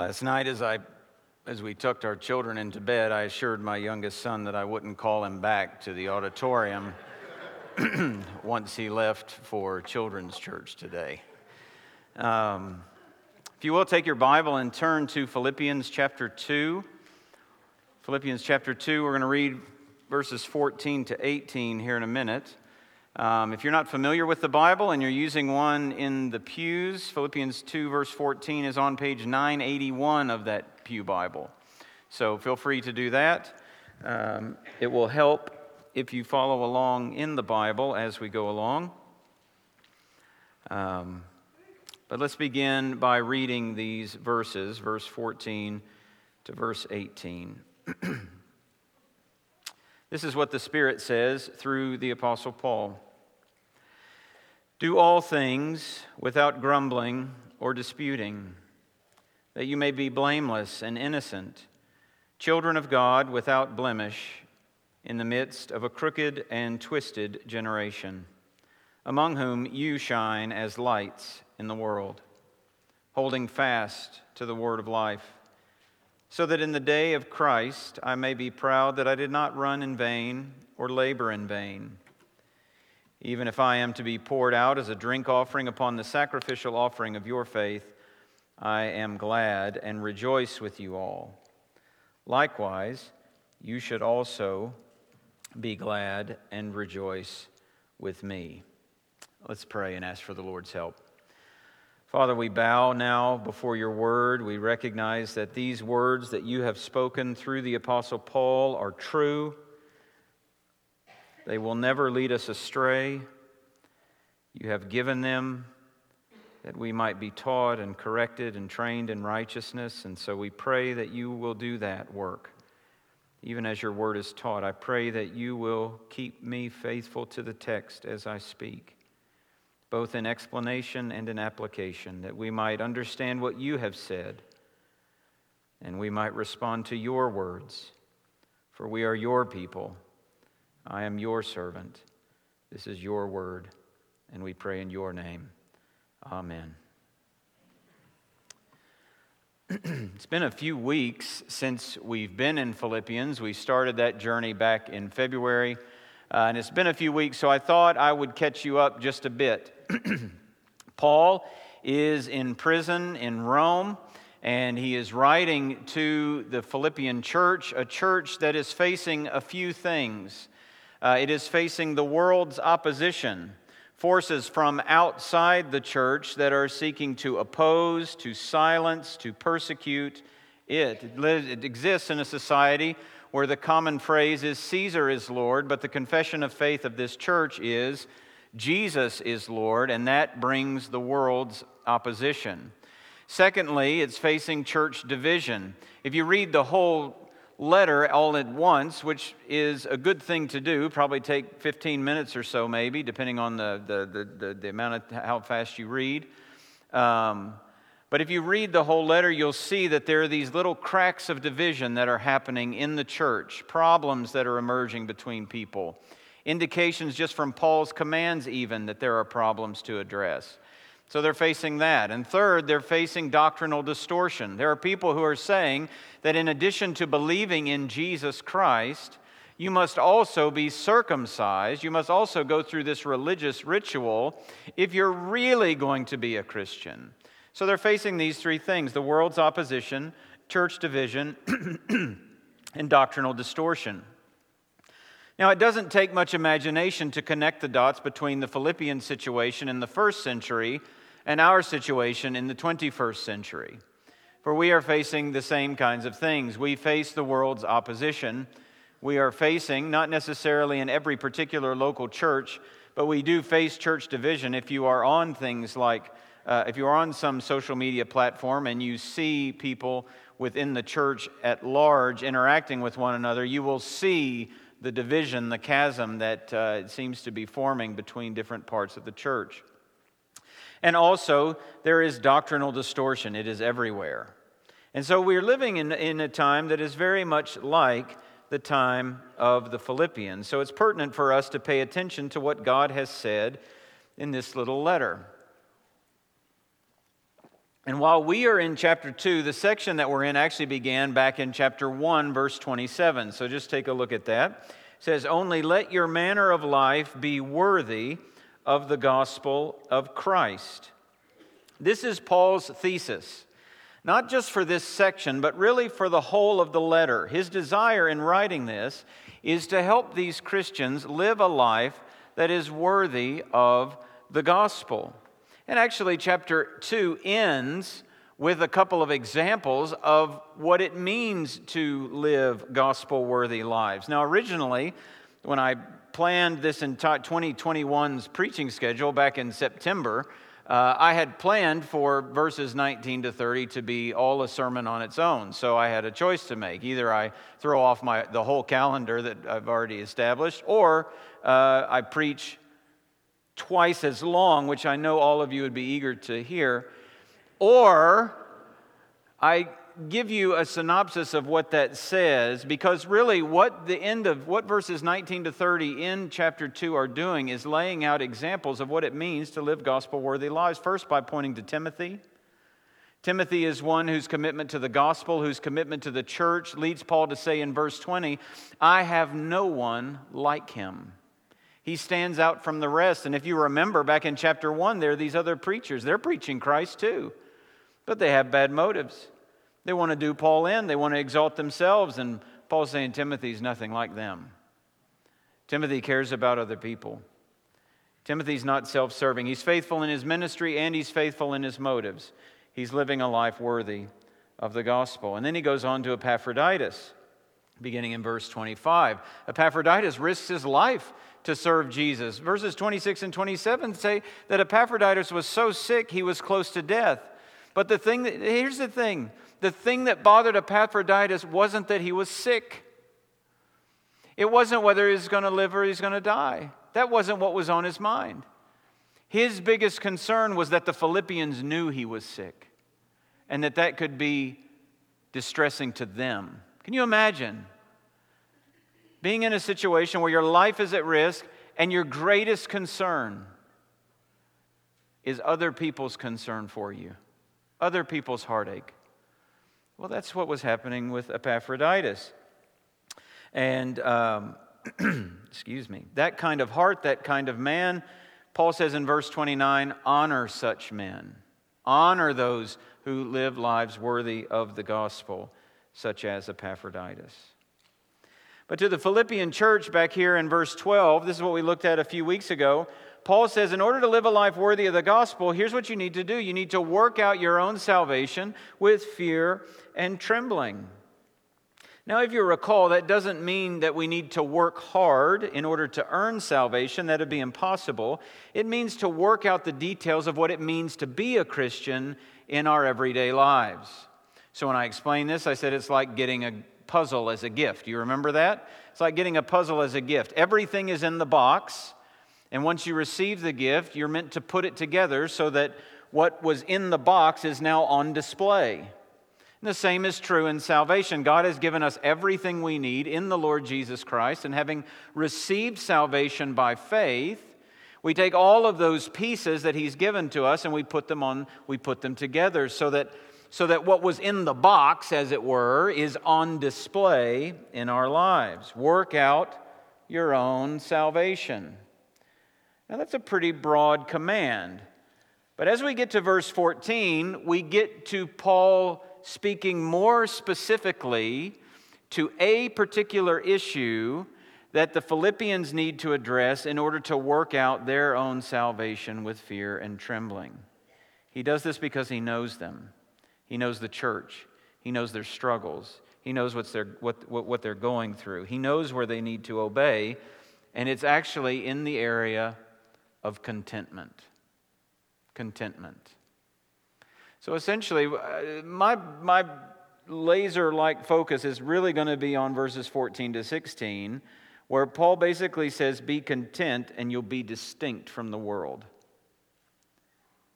Last night, as, I, as we tucked our children into bed, I assured my youngest son that I wouldn't call him back to the auditorium once he left for children's church today. Um, if you will, take your Bible and turn to Philippians chapter 2. Philippians chapter 2, we're going to read verses 14 to 18 here in a minute. Um, if you're not familiar with the Bible and you're using one in the pews, Philippians 2, verse 14 is on page 981 of that Pew Bible. So feel free to do that. Um, it will help if you follow along in the Bible as we go along. Um, but let's begin by reading these verses, verse 14 to verse 18. This is what the Spirit says through the Apostle Paul. Do all things without grumbling or disputing, that you may be blameless and innocent, children of God without blemish, in the midst of a crooked and twisted generation, among whom you shine as lights in the world, holding fast to the word of life so that in the day of Christ I may be proud that I did not run in vain or labor in vain. Even if I am to be poured out as a drink offering upon the sacrificial offering of your faith, I am glad and rejoice with you all. Likewise, you should also be glad and rejoice with me. Let's pray and ask for the Lord's help. Father, we bow now before your word. We recognize that these words that you have spoken through the Apostle Paul are true. They will never lead us astray. You have given them that we might be taught and corrected and trained in righteousness. And so we pray that you will do that work, even as your word is taught. I pray that you will keep me faithful to the text as I speak both in explanation and in application, that we might understand what you have said and we might respond to your words. For we are your people. I am your servant. This is your word, and we pray in your name. Amen. it's been a few weeks since we've been in Philippians. We started that journey back in February. Uh, and it's been a few weeks, so I thought I would catch you up just a bit. Paul is in prison in Rome, and he is writing to the Philippian church, a church that is facing a few things. Uh, it is facing the world's opposition, forces from outside the church that are seeking to oppose, to silence, to persecute it. It exists in a society where the common phrase is Caesar is Lord, but the confession of faith of this church is Jesus is Lord, and that brings the world's opposition. Secondly, it's facing church division. If you read the whole letter all at once, which is a good thing to do, probably take 15 minutes or so, maybe, depending on the, the, the, the amount of how fast you read. Um, but if you read the whole letter, you'll see that there are these little cracks of division that are happening in the church, problems that are emerging between people, indications just from Paul's commands, even, that there are problems to address. So they're facing that. And third, they're facing doctrinal distortion. There are people who are saying that in addition to believing in Jesus Christ, you must also be circumcised. You must also go through this religious ritual if you're really going to be a Christian. So they're facing these three things the world's opposition, church division, and doctrinal distortion. Now, it doesn't take much imagination to connect the dots between the Philippian situation in the first century and our situation in the 21st century. For we are facing the same kinds of things. We face the world's opposition. We are facing, not necessarily in every particular local church, but we do face church division if you are on things like uh, if you're on some social media platform and you see people within the church at large interacting with one another, you will see the division, the chasm that uh, seems to be forming between different parts of the church. And also, there is doctrinal distortion, it is everywhere. And so we're living in, in a time that is very much like the time of the Philippians. So it's pertinent for us to pay attention to what God has said in this little letter. And while we are in chapter 2, the section that we're in actually began back in chapter 1, verse 27. So just take a look at that. It says, Only let your manner of life be worthy of the gospel of Christ. This is Paul's thesis, not just for this section, but really for the whole of the letter. His desire in writing this is to help these Christians live a life that is worthy of the gospel. And actually, chapter 2 ends with a couple of examples of what it means to live gospel worthy lives. Now, originally, when I planned this entire 2021's preaching schedule back in September, uh, I had planned for verses 19 to 30 to be all a sermon on its own. So I had a choice to make. Either I throw off my, the whole calendar that I've already established, or uh, I preach twice as long, which I know all of you would be eager to hear, or I give you a synopsis of what that says because really what the end of what verses 19 to 30 in chapter 2 are doing is laying out examples of what it means to live gospel worthy lives. First by pointing to Timothy. Timothy is one whose commitment to the gospel, whose commitment to the church leads Paul to say in verse 20, I have no one like him. He stands out from the rest. And if you remember back in chapter 1, there are these other preachers. They're preaching Christ too, but they have bad motives. They want to do Paul in, they want to exalt themselves. And Paul's saying Timothy's nothing like them. Timothy cares about other people. Timothy's not self serving. He's faithful in his ministry and he's faithful in his motives. He's living a life worthy of the gospel. And then he goes on to Epaphroditus, beginning in verse 25. Epaphroditus risks his life to serve Jesus. Verses 26 and 27 say that Epaphroditus was so sick he was close to death. But the thing that, here's the thing the thing that bothered Epaphroditus wasn't that he was sick. It wasn't whether he was going to live or he's going to die. That wasn't what was on his mind. His biggest concern was that the Philippians knew he was sick and that that could be distressing to them. Can you imagine? Being in a situation where your life is at risk and your greatest concern is other people's concern for you, other people's heartache. Well, that's what was happening with Epaphroditus. And, um, excuse me, that kind of heart, that kind of man, Paul says in verse 29 honor such men. Honor those who live lives worthy of the gospel, such as Epaphroditus. But to the Philippian church back here in verse 12, this is what we looked at a few weeks ago. Paul says, in order to live a life worthy of the gospel, here's what you need to do you need to work out your own salvation with fear and trembling. Now, if you recall, that doesn't mean that we need to work hard in order to earn salvation. That would be impossible. It means to work out the details of what it means to be a Christian in our everyday lives. So, when I explain this, I said it's like getting a puzzle as a gift. You remember that? It's like getting a puzzle as a gift. Everything is in the box, and once you receive the gift, you're meant to put it together so that what was in the box is now on display. And the same is true in salvation. God has given us everything we need in the Lord Jesus Christ, and having received salvation by faith, we take all of those pieces that he's given to us and we put them on we put them together so that so that what was in the box, as it were, is on display in our lives. Work out your own salvation. Now, that's a pretty broad command. But as we get to verse 14, we get to Paul speaking more specifically to a particular issue that the Philippians need to address in order to work out their own salvation with fear and trembling. He does this because he knows them. He knows the church. He knows their struggles. He knows what's their, what, what, what they're going through. He knows where they need to obey. And it's actually in the area of contentment. Contentment. So essentially, uh, my, my laser like focus is really going to be on verses 14 to 16, where Paul basically says, Be content and you'll be distinct from the world.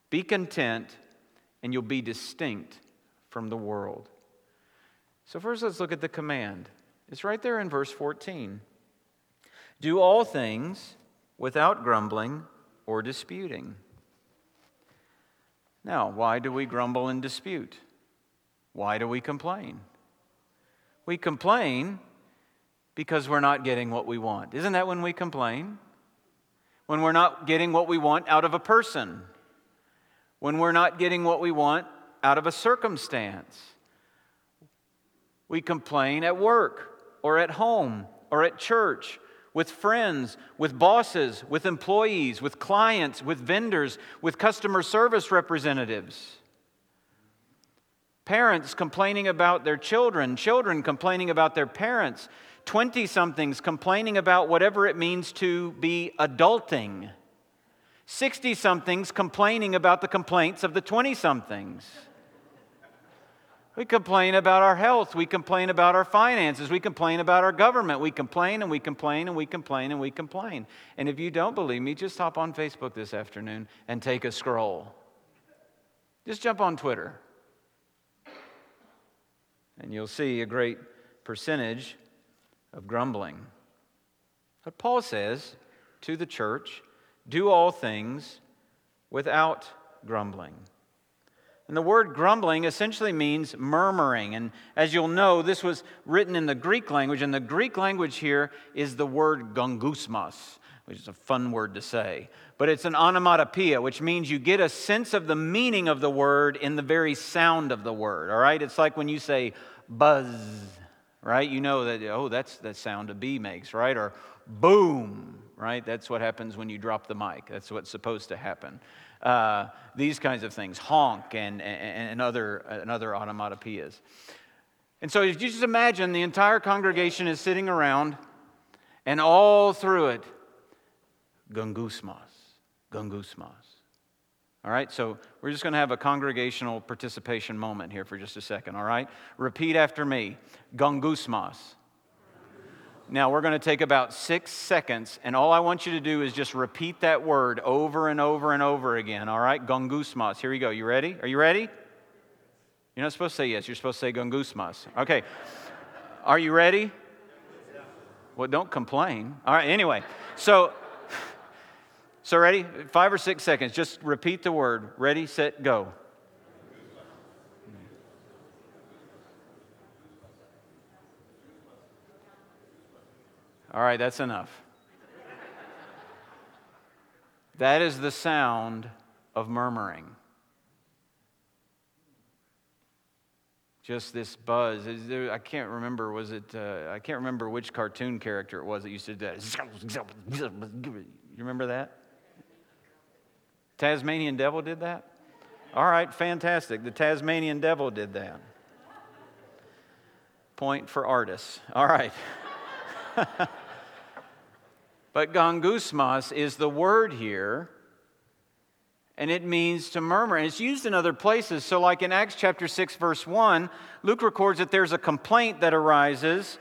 Be content and you'll be distinct from the world. So, first, let's look at the command. It's right there in verse 14. Do all things without grumbling or disputing. Now, why do we grumble and dispute? Why do we complain? We complain because we're not getting what we want. Isn't that when we complain? When we're not getting what we want out of a person, when we're not getting what we want out of a circumstance. We complain at work or at home or at church, with friends, with bosses, with employees, with clients, with vendors, with customer service representatives. Parents complaining about their children, children complaining about their parents, 20 somethings complaining about whatever it means to be adulting, 60 somethings complaining about the complaints of the 20 somethings. We complain about our health. We complain about our finances. We complain about our government. We complain and we complain and we complain and we complain. And if you don't believe me, just hop on Facebook this afternoon and take a scroll. Just jump on Twitter. And you'll see a great percentage of grumbling. But Paul says to the church, do all things without grumbling. And the word grumbling essentially means murmuring. And as you'll know, this was written in the Greek language, and the Greek language here is the word gongusmos, which is a fun word to say. But it's an onomatopoeia, which means you get a sense of the meaning of the word in the very sound of the word, all right? It's like when you say buzz, right? You know that, oh, that's the sound a bee makes, right? Or boom, right? That's what happens when you drop the mic. That's what's supposed to happen. Uh, these kinds of things, honk and, and, and, other, and other onomatopoeias. And so if you just imagine the entire congregation is sitting around, and all through it, gungusmas, gungusmas. All right, so we're just going to have a congregational participation moment here for just a second, all right? Repeat after me gungusmas. Now, we're going to take about six seconds, and all I want you to do is just repeat that word over and over and over again, all right? Gongusmas. Here we go. You ready? Are you ready? You're not supposed to say yes. You're supposed to say gongusmas. Okay. Are you ready? Well, don't complain. All right, anyway. So, so ready? Five or six seconds. Just repeat the word. Ready, set, go. All right, that's enough. that is the sound of murmuring. Just this buzz. There, I can't remember. Was it? Uh, I can't remember which cartoon character it was that used to do that. You remember that? Tasmanian Devil did that. All right, fantastic. The Tasmanian Devil did that. Point for artists. All right. But gongusmas is the word here, and it means to murmur. And it's used in other places. So, like in Acts chapter 6, verse 1, Luke records that there's a complaint that arises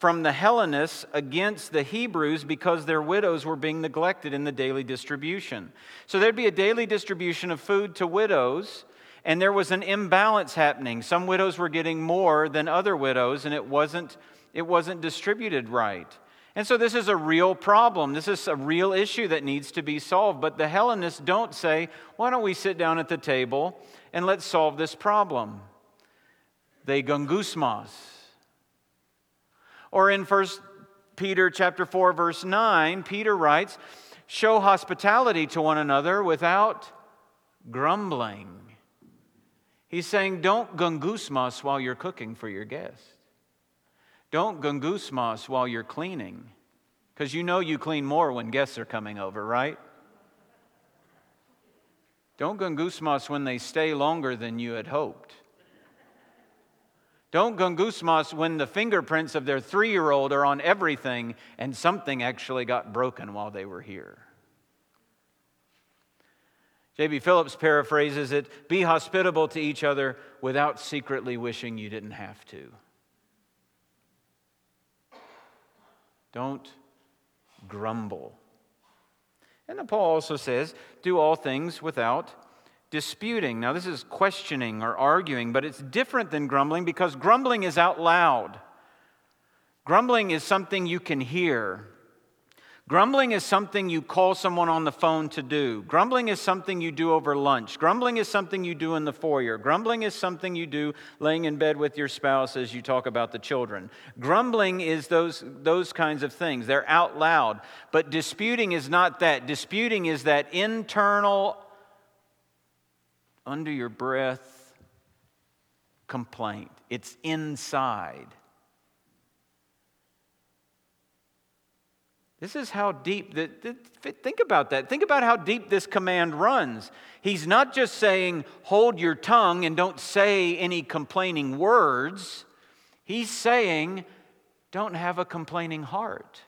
from the Hellenists against the Hebrews because their widows were being neglected in the daily distribution. So, there'd be a daily distribution of food to widows. And there was an imbalance happening. Some widows were getting more than other widows, and it wasn't, it wasn't distributed right. And so this is a real problem. This is a real issue that needs to be solved. But the Hellenists don't say, why don't we sit down at the table and let's solve this problem? They gungusmas. Or in 1 Peter chapter 4 verse 9, Peter writes, "Show hospitality to one another without grumbling." He's saying, don't gungusmas while you're cooking for your guests. Don't gungusmas while you're cleaning, because you know you clean more when guests are coming over, right? Don't gungusmas when they stay longer than you had hoped. Don't gungusmas when the fingerprints of their three year old are on everything and something actually got broken while they were here. J.B. Phillips paraphrases it be hospitable to each other without secretly wishing you didn't have to. Don't grumble. And then Paul also says, do all things without disputing. Now, this is questioning or arguing, but it's different than grumbling because grumbling is out loud. Grumbling is something you can hear. Grumbling is something you call someone on the phone to do. Grumbling is something you do over lunch. Grumbling is something you do in the foyer. Grumbling is something you do laying in bed with your spouse as you talk about the children. Grumbling is those, those kinds of things. They're out loud. But disputing is not that. Disputing is that internal, under your breath complaint. It's inside. This is how deep, the, think about that. Think about how deep this command runs. He's not just saying, hold your tongue and don't say any complaining words. He's saying, don't have a complaining heart.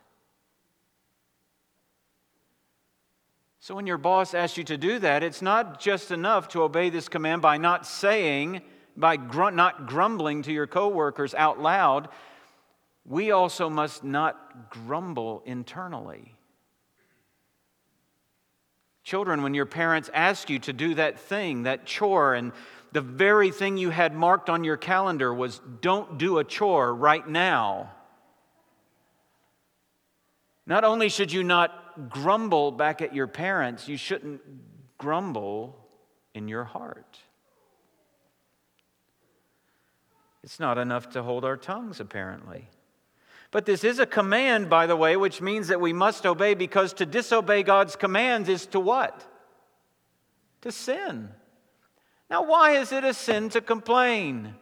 So when your boss asks you to do that, it's not just enough to obey this command by not saying, by not grumbling to your coworkers out loud we also must not grumble internally. Children, when your parents ask you to do that thing, that chore, and the very thing you had marked on your calendar was don't do a chore right now. Not only should you not grumble back at your parents, you shouldn't grumble in your heart. It's not enough to hold our tongues, apparently. But this is a command, by the way, which means that we must obey because to disobey God's commands is to what? To sin. Now, why is it a sin to complain?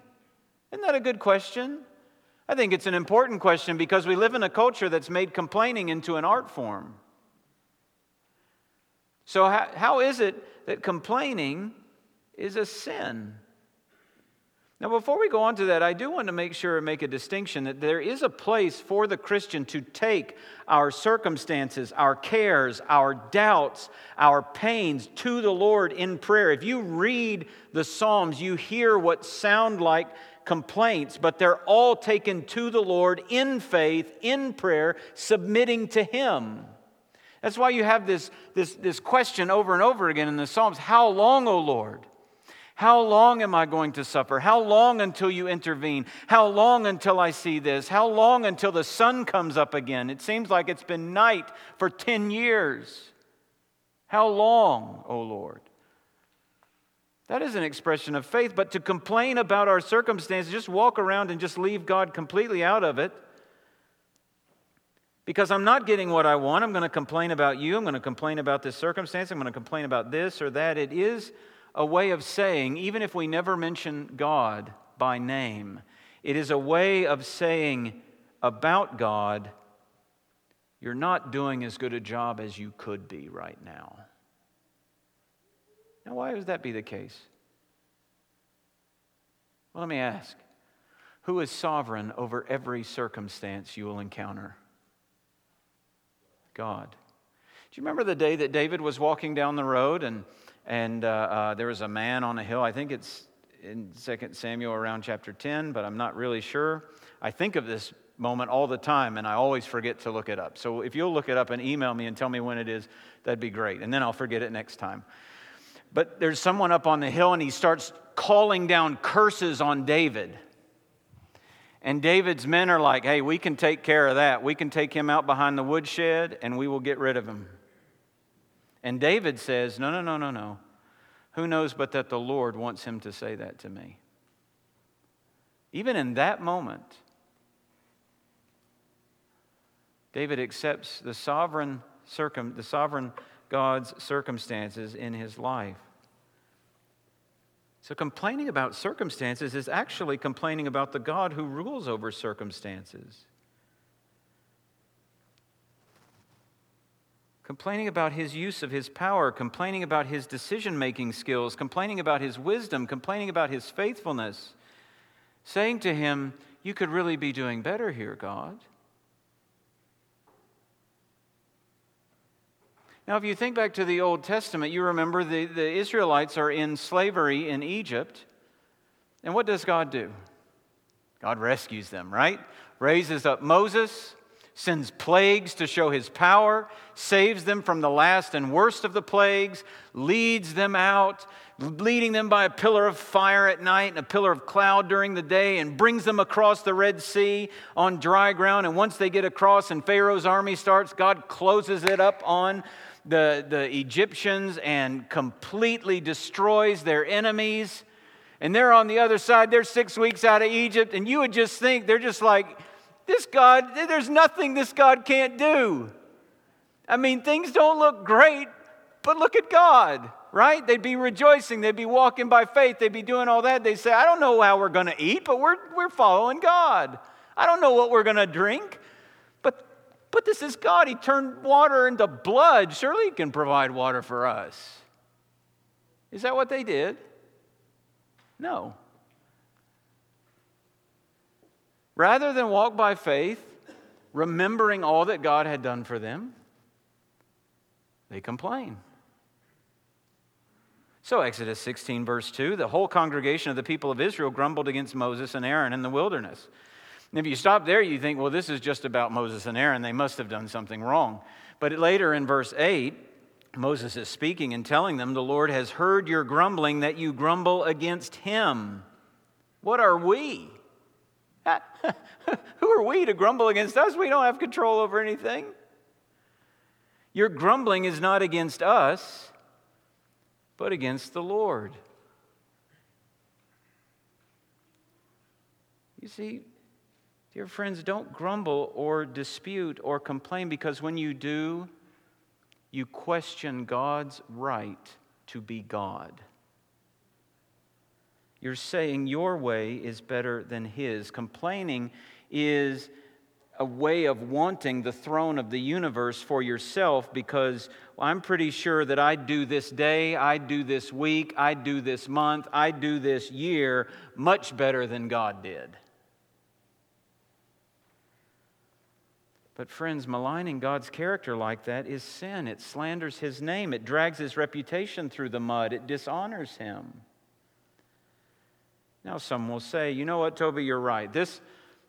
Isn't that a good question? I think it's an important question because we live in a culture that's made complaining into an art form. So, how, how is it that complaining is a sin? Now, before we go on to that, I do want to make sure and make a distinction that there is a place for the Christian to take our circumstances, our cares, our doubts, our pains to the Lord in prayer. If you read the Psalms, you hear what sound like complaints, but they're all taken to the Lord in faith, in prayer, submitting to Him. That's why you have this, this, this question over and over again in the Psalms How long, O Lord? How long am I going to suffer? How long until you intervene? How long until I see this? How long until the sun comes up again? It seems like it's been night for 10 years. How long, O Lord? That is an expression of faith, but to complain about our circumstances, just walk around and just leave God completely out of it. Because I'm not getting what I want, I'm going to complain about you, I'm going to complain about this circumstance, I'm going to complain about this or that. It is a way of saying, even if we never mention God by name, it is a way of saying about God, you're not doing as good a job as you could be right now. Now, why would that be the case? Well, let me ask who is sovereign over every circumstance you will encounter? God. Do you remember the day that David was walking down the road and and uh, uh, there was a man on a hill. I think it's in 2 Samuel around chapter 10, but I'm not really sure. I think of this moment all the time, and I always forget to look it up. So if you'll look it up and email me and tell me when it is, that'd be great. And then I'll forget it next time. But there's someone up on the hill, and he starts calling down curses on David. And David's men are like, hey, we can take care of that. We can take him out behind the woodshed, and we will get rid of him. And David says, No, no, no, no, no. Who knows but that the Lord wants him to say that to me? Even in that moment, David accepts the sovereign, circum, the sovereign God's circumstances in his life. So, complaining about circumstances is actually complaining about the God who rules over circumstances. Complaining about his use of his power, complaining about his decision making skills, complaining about his wisdom, complaining about his faithfulness, saying to him, You could really be doing better here, God. Now, if you think back to the Old Testament, you remember the, the Israelites are in slavery in Egypt. And what does God do? God rescues them, right? Raises up Moses, sends plagues to show his power, saves them from the last and worst of the plagues, leads them out, leading them by a pillar of fire at night and a pillar of cloud during the day, and brings them across the Red Sea on dry ground. And once they get across and Pharaoh's army starts, God closes it up on the, the Egyptians and completely destroys their enemies. And they're on the other side, they're six weeks out of Egypt, and you would just think they're just like, this God, there's nothing this God can't do. I mean, things don't look great, but look at God right? They'd be rejoicing. They'd be walking by faith. They'd be doing all that. They'd say, I don't know how we're going to eat, but we're, we're following God. I don't know what we're going to drink, but, but this is God. He turned water into blood. Surely He can provide water for us. Is that what they did? No. Rather than walk by faith, remembering all that God had done for them, they complain. So, Exodus 16, verse 2 the whole congregation of the people of Israel grumbled against Moses and Aaron in the wilderness. And if you stop there, you think, well, this is just about Moses and Aaron. They must have done something wrong. But later in verse 8, Moses is speaking and telling them, The Lord has heard your grumbling that you grumble against him. What are we? Who are we to grumble against us? We don't have control over anything. Your grumbling is not against us, but against the Lord. You see, dear friends, don't grumble or dispute or complain because when you do, you question God's right to be God. You're saying your way is better than His. Complaining is a way of wanting the throne of the universe for yourself because I'm pretty sure that I'd do this day, I'd do this week, I do this month, I do this year much better than God did. But, friends, maligning God's character like that is sin. It slanders his name, it drags his reputation through the mud, it dishonors him. Now, some will say, you know what, Toby, you're right. This,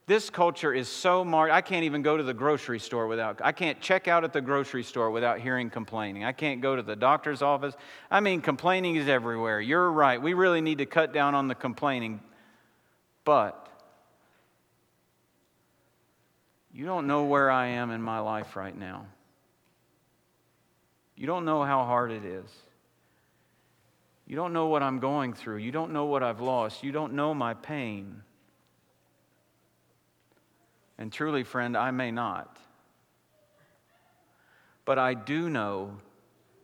this culture is so marked. I can't even go to the grocery store without, I can't check out at the grocery store without hearing complaining. I can't go to the doctor's office. I mean, complaining is everywhere. You're right. We really need to cut down on the complaining. But you don't know where I am in my life right now. You don't know how hard it is. You don't know what I'm going through. You don't know what I've lost. You don't know my pain. And truly, friend, I may not. But I do know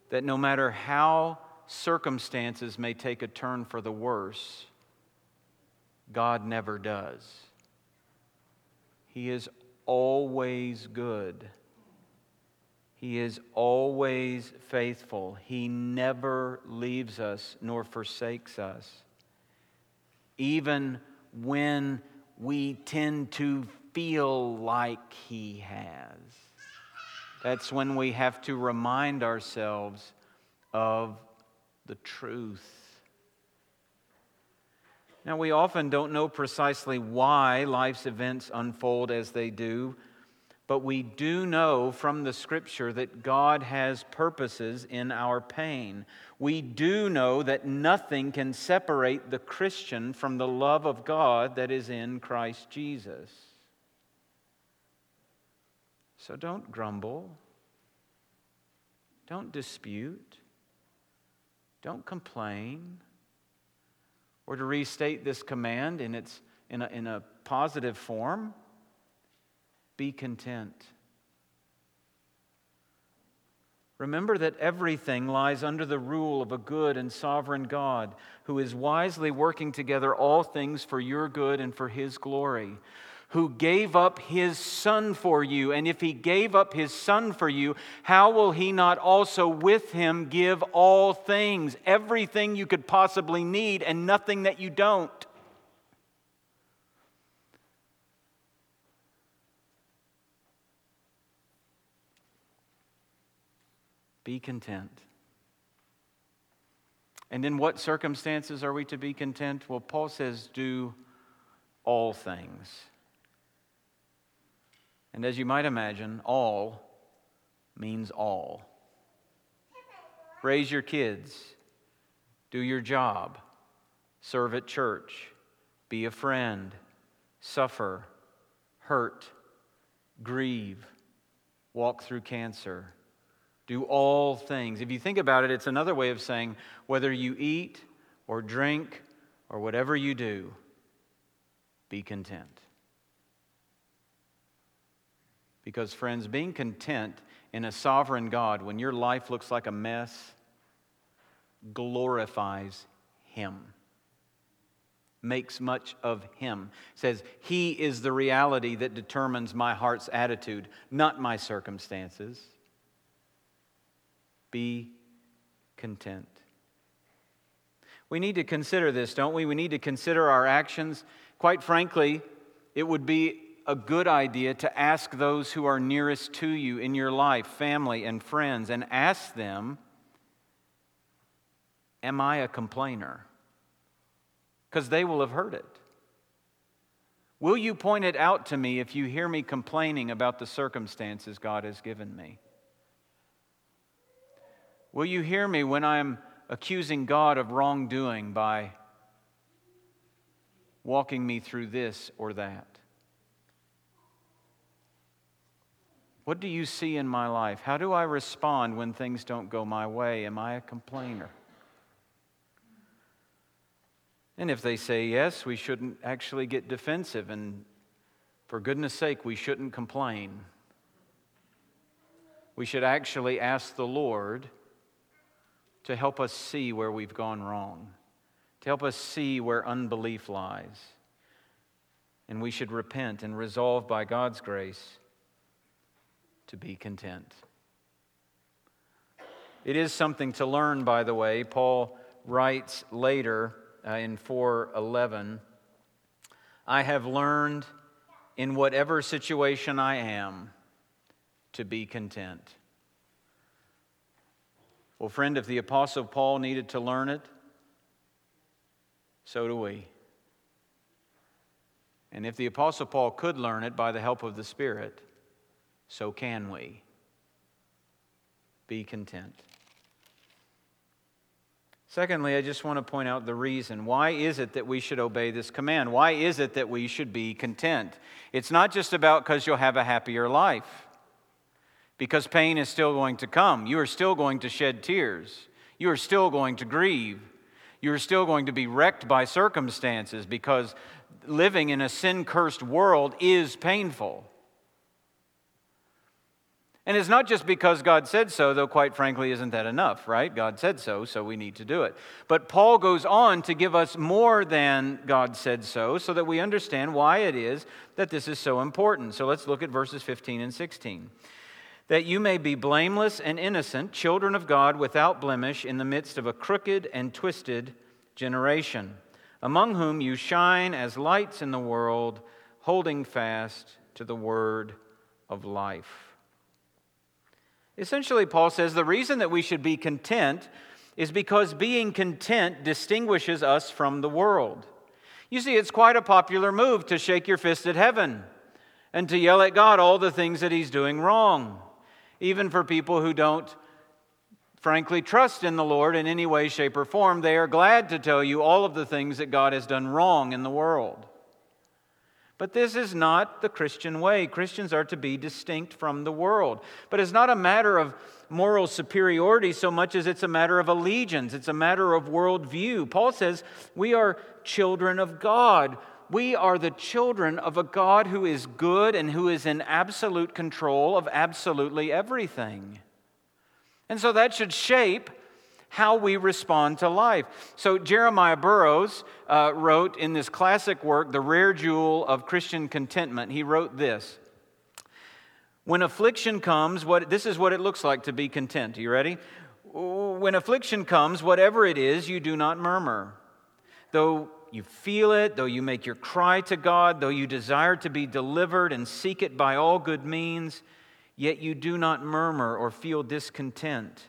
that no matter how circumstances may take a turn for the worse, God never does. He is always good. He is always faithful. He never leaves us nor forsakes us. Even when we tend to feel like He has. That's when we have to remind ourselves of the truth. Now, we often don't know precisely why life's events unfold as they do, but we do know from the scripture that God has purposes in our pain. We do know that nothing can separate the Christian from the love of God that is in Christ Jesus. So don't grumble. Don't dispute. Don't complain. Or to restate this command in, its, in, a, in a positive form, be content. Remember that everything lies under the rule of a good and sovereign God who is wisely working together all things for your good and for his glory who gave up his son for you. And if he gave up his son for you, how will he not also with him give all things, everything you could possibly need, and nothing that you don't? Be content. And in what circumstances are we to be content? Well, Paul says, do all things. And as you might imagine, all means all. Raise your kids, do your job, serve at church, be a friend, suffer, hurt, grieve, walk through cancer. Do all things. If you think about it, it's another way of saying whether you eat or drink or whatever you do, be content. Because, friends, being content in a sovereign God when your life looks like a mess glorifies Him, makes much of Him. Says, He is the reality that determines my heart's attitude, not my circumstances. Be content. We need to consider this, don't we? We need to consider our actions. Quite frankly, it would be a good idea to ask those who are nearest to you in your life, family and friends, and ask them, Am I a complainer? Because they will have heard it. Will you point it out to me if you hear me complaining about the circumstances God has given me? Will you hear me when I'm accusing God of wrongdoing by walking me through this or that? What do you see in my life? How do I respond when things don't go my way? Am I a complainer? And if they say yes, we shouldn't actually get defensive, and for goodness sake, we shouldn't complain. We should actually ask the Lord to help us see where we've gone wrong, to help us see where unbelief lies. And we should repent and resolve by God's grace to be content. It is something to learn, by the way. Paul writes later uh, in 411 I have learned in whatever situation I am to be content. Well, friend, if the Apostle Paul needed to learn it, so do we. And if the Apostle Paul could learn it by the help of the Spirit, so can we. Be content. Secondly, I just want to point out the reason. Why is it that we should obey this command? Why is it that we should be content? It's not just about because you'll have a happier life, because pain is still going to come. You are still going to shed tears. You are still going to grieve. You are still going to be wrecked by circumstances because living in a sin cursed world is painful. And it's not just because God said so, though, quite frankly, isn't that enough, right? God said so, so we need to do it. But Paul goes on to give us more than God said so, so that we understand why it is that this is so important. So let's look at verses 15 and 16. That you may be blameless and innocent, children of God without blemish, in the midst of a crooked and twisted generation, among whom you shine as lights in the world, holding fast to the word of life. Essentially, Paul says the reason that we should be content is because being content distinguishes us from the world. You see, it's quite a popular move to shake your fist at heaven and to yell at God all the things that He's doing wrong, even for people who don't frankly trust in the Lord in any way, shape, or form. They are glad to tell you all of the things that God has done wrong in the world. But this is not the Christian way. Christians are to be distinct from the world. But it's not a matter of moral superiority so much as it's a matter of allegiance, it's a matter of worldview. Paul says we are children of God. We are the children of a God who is good and who is in absolute control of absolutely everything. And so that should shape how we respond to life. So, Jeremiah Burroughs uh, wrote in this classic work, The Rare Jewel of Christian Contentment, he wrote this. When affliction comes, what, this is what it looks like to be content. Are you ready? When affliction comes, whatever it is, you do not murmur. Though you feel it, though you make your cry to God, though you desire to be delivered and seek it by all good means, yet you do not murmur or feel discontent.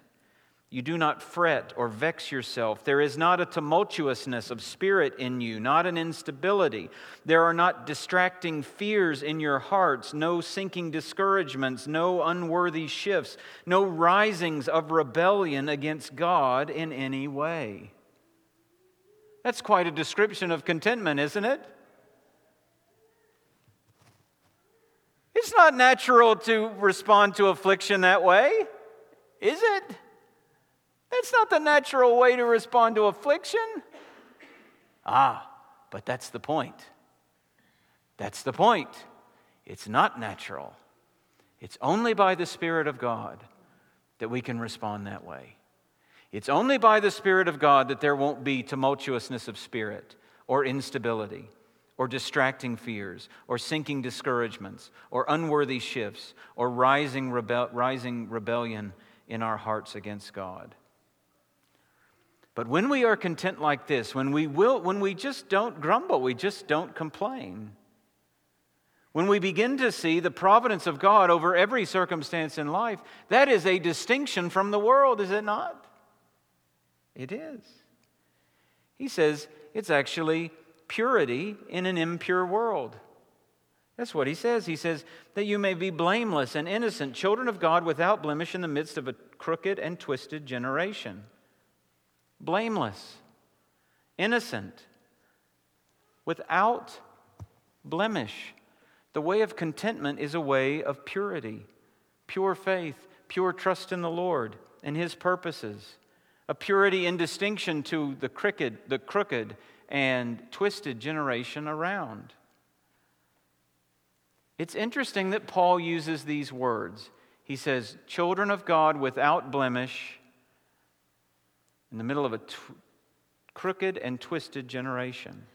You do not fret or vex yourself. There is not a tumultuousness of spirit in you, not an instability. There are not distracting fears in your hearts, no sinking discouragements, no unworthy shifts, no risings of rebellion against God in any way. That's quite a description of contentment, isn't it? It's not natural to respond to affliction that way, is it? That's not the natural way to respond to affliction. Ah, but that's the point. That's the point. It's not natural. It's only by the Spirit of God that we can respond that way. It's only by the Spirit of God that there won't be tumultuousness of spirit or instability or distracting fears or sinking discouragements or unworthy shifts or rising, rebel- rising rebellion in our hearts against God. But when we are content like this, when we, will, when we just don't grumble, we just don't complain, when we begin to see the providence of God over every circumstance in life, that is a distinction from the world, is it not? It is. He says it's actually purity in an impure world. That's what he says. He says that you may be blameless and innocent, children of God without blemish in the midst of a crooked and twisted generation. Blameless, innocent, without blemish. The way of contentment is a way of purity, pure faith, pure trust in the Lord and his purposes a purity in distinction to the crooked, the crooked and twisted generation around. It's interesting that Paul uses these words. He says, Children of God without blemish, in the middle of a t- crooked and twisted generation.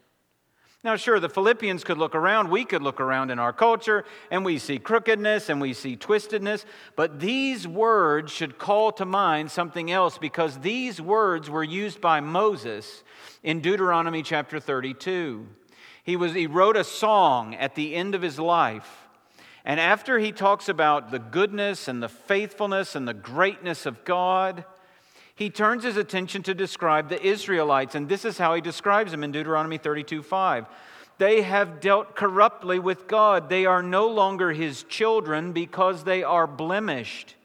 Now, sure, the Philippians could look around, we could look around in our culture, and we see crookedness and we see twistedness, but these words should call to mind something else because these words were used by Moses in Deuteronomy chapter 32. He, was, he wrote a song at the end of his life. And after he talks about the goodness and the faithfulness and the greatness of God, he turns his attention to describe the Israelites, and this is how he describes them in Deuteronomy 32 5. They have dealt corruptly with God. They are no longer his children because they are blemished.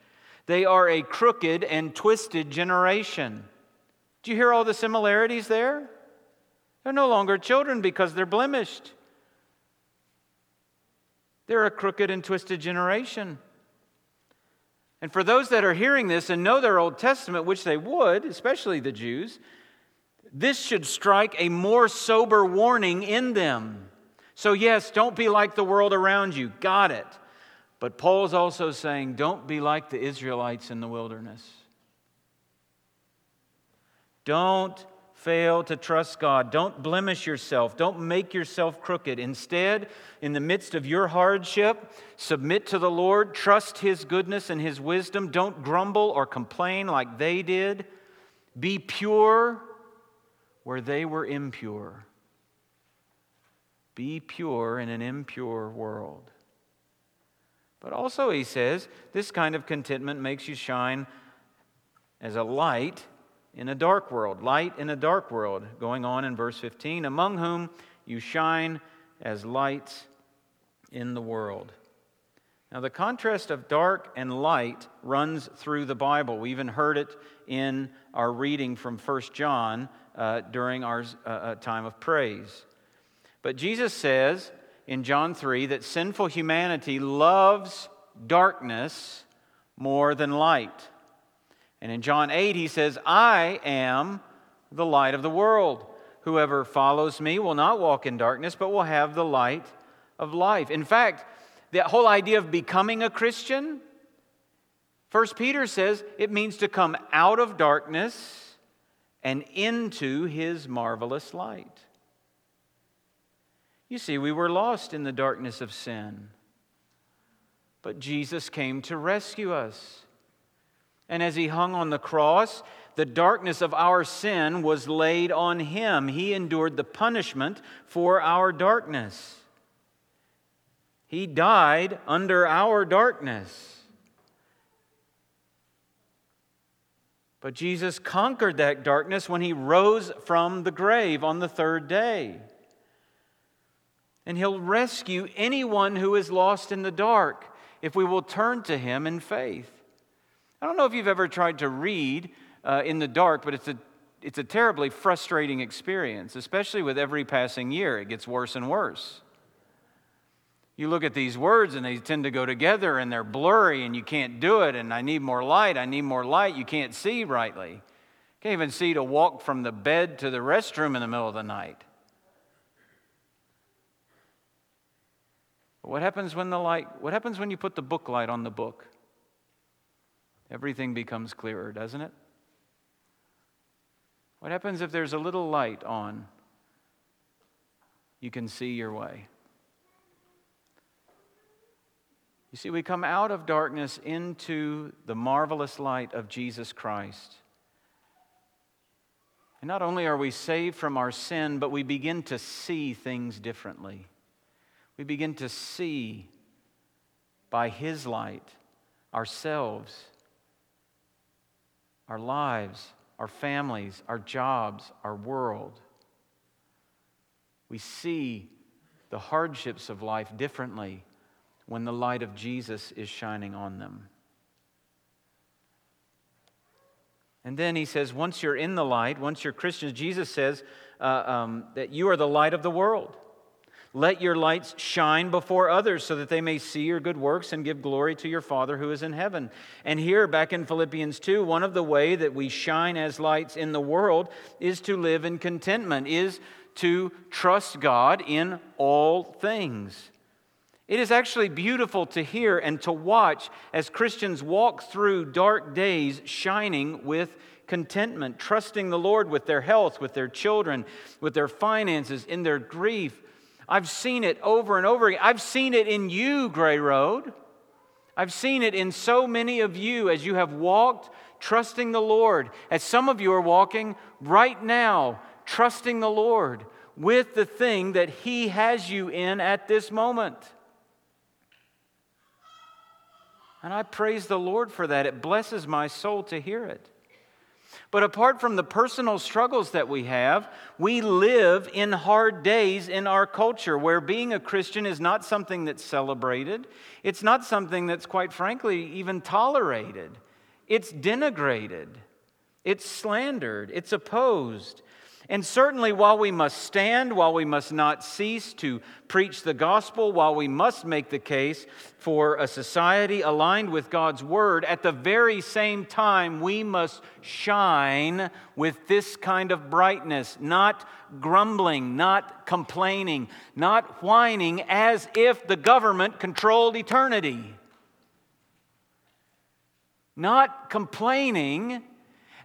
They are a crooked and twisted generation. Do you hear all the similarities there? They're no longer children because they're blemished. They're a crooked and twisted generation. And for those that are hearing this and know their Old Testament, which they would, especially the Jews, this should strike a more sober warning in them. So, yes, don't be like the world around you. Got it. But Paul's also saying, don't be like the Israelites in the wilderness. Don't fail to trust God. Don't blemish yourself. Don't make yourself crooked. Instead, in the midst of your hardship, submit to the Lord, trust His goodness and His wisdom. Don't grumble or complain like they did. Be pure where they were impure. Be pure in an impure world. But also, he says, this kind of contentment makes you shine as a light in a dark world, light in a dark world, going on in verse 15, among whom you shine as lights in the world. Now, the contrast of dark and light runs through the Bible. We even heard it in our reading from 1 John uh, during our uh, uh, time of praise. But Jesus says in John 3 that sinful humanity loves darkness more than light. And in John 8, he says, I am the light of the world. Whoever follows me will not walk in darkness, but will have the light of life. In fact, the whole idea of becoming a Christian, First Peter says it means to come out of darkness and into his marvelous light. You see, we were lost in the darkness of sin, but Jesus came to rescue us. And as he hung on the cross, the darkness of our sin was laid on him. He endured the punishment for our darkness. He died under our darkness. But Jesus conquered that darkness when he rose from the grave on the third day. And he'll rescue anyone who is lost in the dark if we will turn to him in faith. I don't know if you've ever tried to read uh, in the dark, but it's a it's a terribly frustrating experience, especially with every passing year. It gets worse and worse. You look at these words and they tend to go together and they're blurry and you can't do it. And I need more light. I need more light. You can't see rightly. Can't even see to walk from the bed to the restroom in the middle of the night. But what happens when the light, what happens when you put the book light on the book? Everything becomes clearer, doesn't it? What happens if there's a little light on? You can see your way. You see, we come out of darkness into the marvelous light of Jesus Christ. And not only are we saved from our sin, but we begin to see things differently. We begin to see by His light ourselves, our lives, our families, our jobs, our world. We see the hardships of life differently when the light of Jesus is shining on them. And then he says, once you're in the light, once you're Christians, Jesus says uh, um, that you are the light of the world. Let your lights shine before others so that they may see your good works and give glory to your Father who is in heaven. And here, back in Philippians 2, one of the way that we shine as lights in the world is to live in contentment, is to trust God in all things. It is actually beautiful to hear and to watch as Christians walk through dark days shining with contentment, trusting the Lord with their health, with their children, with their finances, in their grief, I've seen it over and over again. I've seen it in you, Gray Road. I've seen it in so many of you as you have walked trusting the Lord, as some of you are walking right now, trusting the Lord with the thing that He has you in at this moment. And I praise the Lord for that. It blesses my soul to hear it. But apart from the personal struggles that we have, we live in hard days in our culture where being a Christian is not something that's celebrated. It's not something that's, quite frankly, even tolerated. It's denigrated. It's slandered. It's opposed. And certainly, while we must stand, while we must not cease to preach the gospel, while we must make the case for a society aligned with God's word, at the very same time, we must shine with this kind of brightness, not grumbling, not complaining, not whining as if the government controlled eternity. Not complaining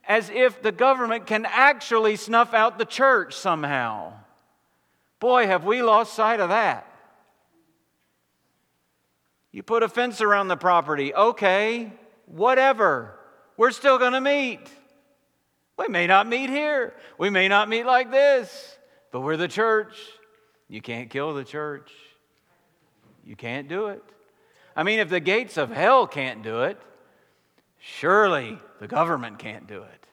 as if the government can actually snuff out the church somehow. Boy, have we lost sight of that. You put a fence around the property, okay, whatever. We're still going to meet. We may not meet here. We may not meet like this, but we're the church. You can't kill the church. You can't do it. I mean, if the gates of hell can't do it, surely the government can't do it.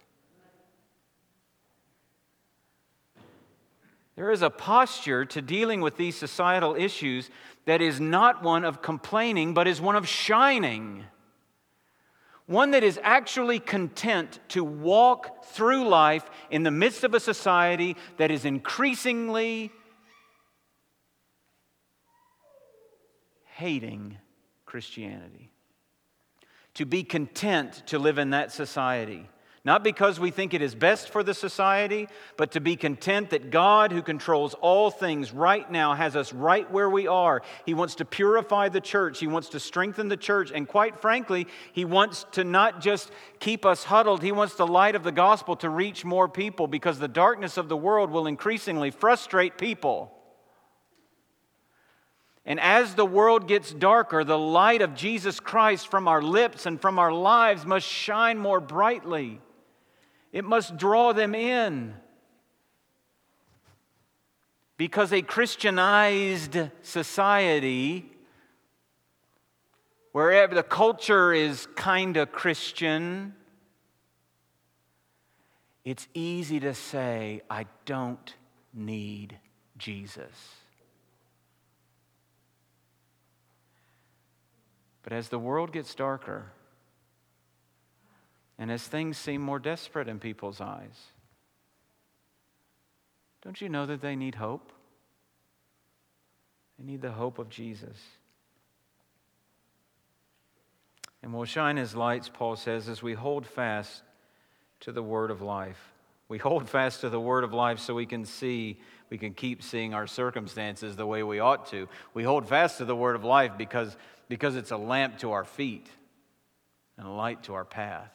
There is a posture to dealing with these societal issues that is not one of complaining, but is one of shining. One that is actually content to walk through life in the midst of a society that is increasingly hating Christianity to be content to live in that society. Not because we think it is best for the society, but to be content that God, who controls all things right now, has us right where we are. He wants to purify the church, He wants to strengthen the church, and quite frankly, He wants to not just keep us huddled, He wants the light of the gospel to reach more people because the darkness of the world will increasingly frustrate people. And as the world gets darker, the light of Jesus Christ from our lips and from our lives must shine more brightly. It must draw them in. Because a Christianized society, wherever the culture is kind of Christian, it's easy to say, I don't need Jesus. But as the world gets darker, and as things seem more desperate in people's eyes, Don't you know that they need hope? They need the hope of Jesus. And we'll shine his lights, Paul says, as we hold fast to the word of life. We hold fast to the word of life so we can see, we can keep seeing our circumstances the way we ought to. We hold fast to the word of life because, because it's a lamp to our feet and a light to our path.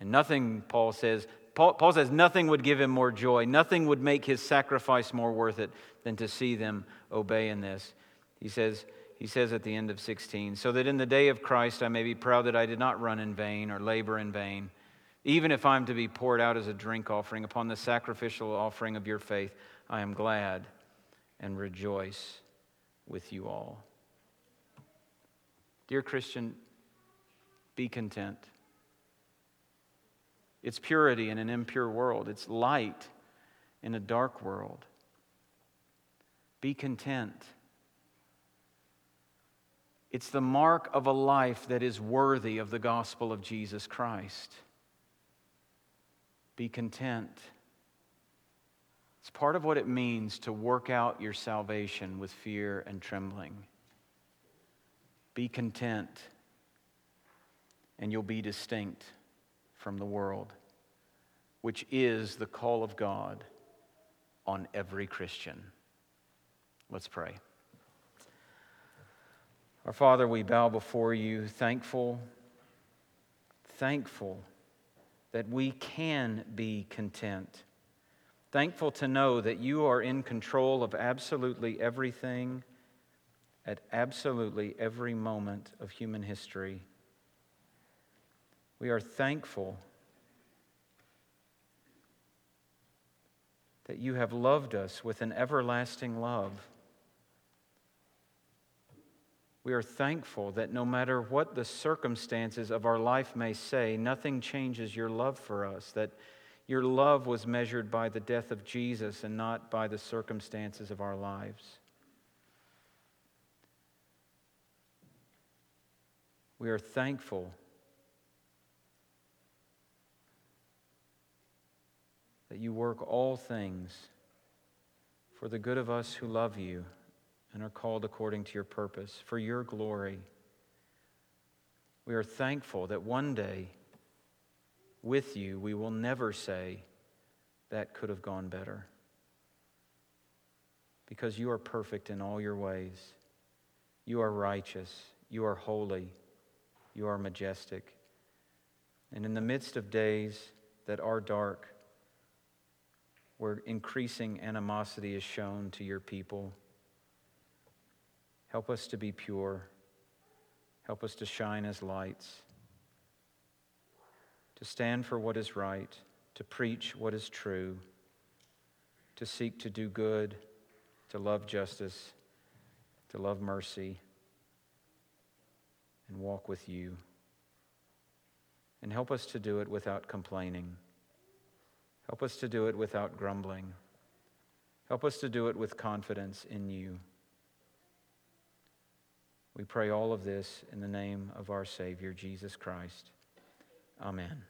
And nothing, Paul says, Paul, Paul, says nothing would give him more joy, nothing would make his sacrifice more worth it than to see them obey in this. He says, he says at the end of 16, so that in the day of Christ I may be proud that I did not run in vain or labor in vain. Even if I'm to be poured out as a drink offering upon the sacrificial offering of your faith, I am glad and rejoice with you all. Dear Christian, be content. It's purity in an impure world, it's light in a dark world. Be content. It's the mark of a life that is worthy of the gospel of Jesus Christ. Be content. It's part of what it means to work out your salvation with fear and trembling. Be content, and you'll be distinct from the world, which is the call of God on every Christian. Let's pray. Our Father, we bow before you, thankful, thankful that we can be content. Thankful to know that you are in control of absolutely everything at absolutely every moment of human history. We are thankful that you have loved us with an everlasting love we are thankful that no matter what the circumstances of our life may say, nothing changes your love for us, that your love was measured by the death of Jesus and not by the circumstances of our lives. We are thankful that you work all things for the good of us who love you and are called according to your purpose for your glory. We are thankful that one day with you we will never say that could have gone better because you are perfect in all your ways. You are righteous. You are holy. You are majestic. And in the midst of days that are dark, where increasing animosity is shown to your people, Help us to be pure. Help us to shine as lights, to stand for what is right, to preach what is true, to seek to do good, to love justice, to love mercy, and walk with you. And help us to do it without complaining. Help us to do it without grumbling. Help us to do it with confidence in you. We pray all of this in the name of our Savior, Jesus Christ. Amen.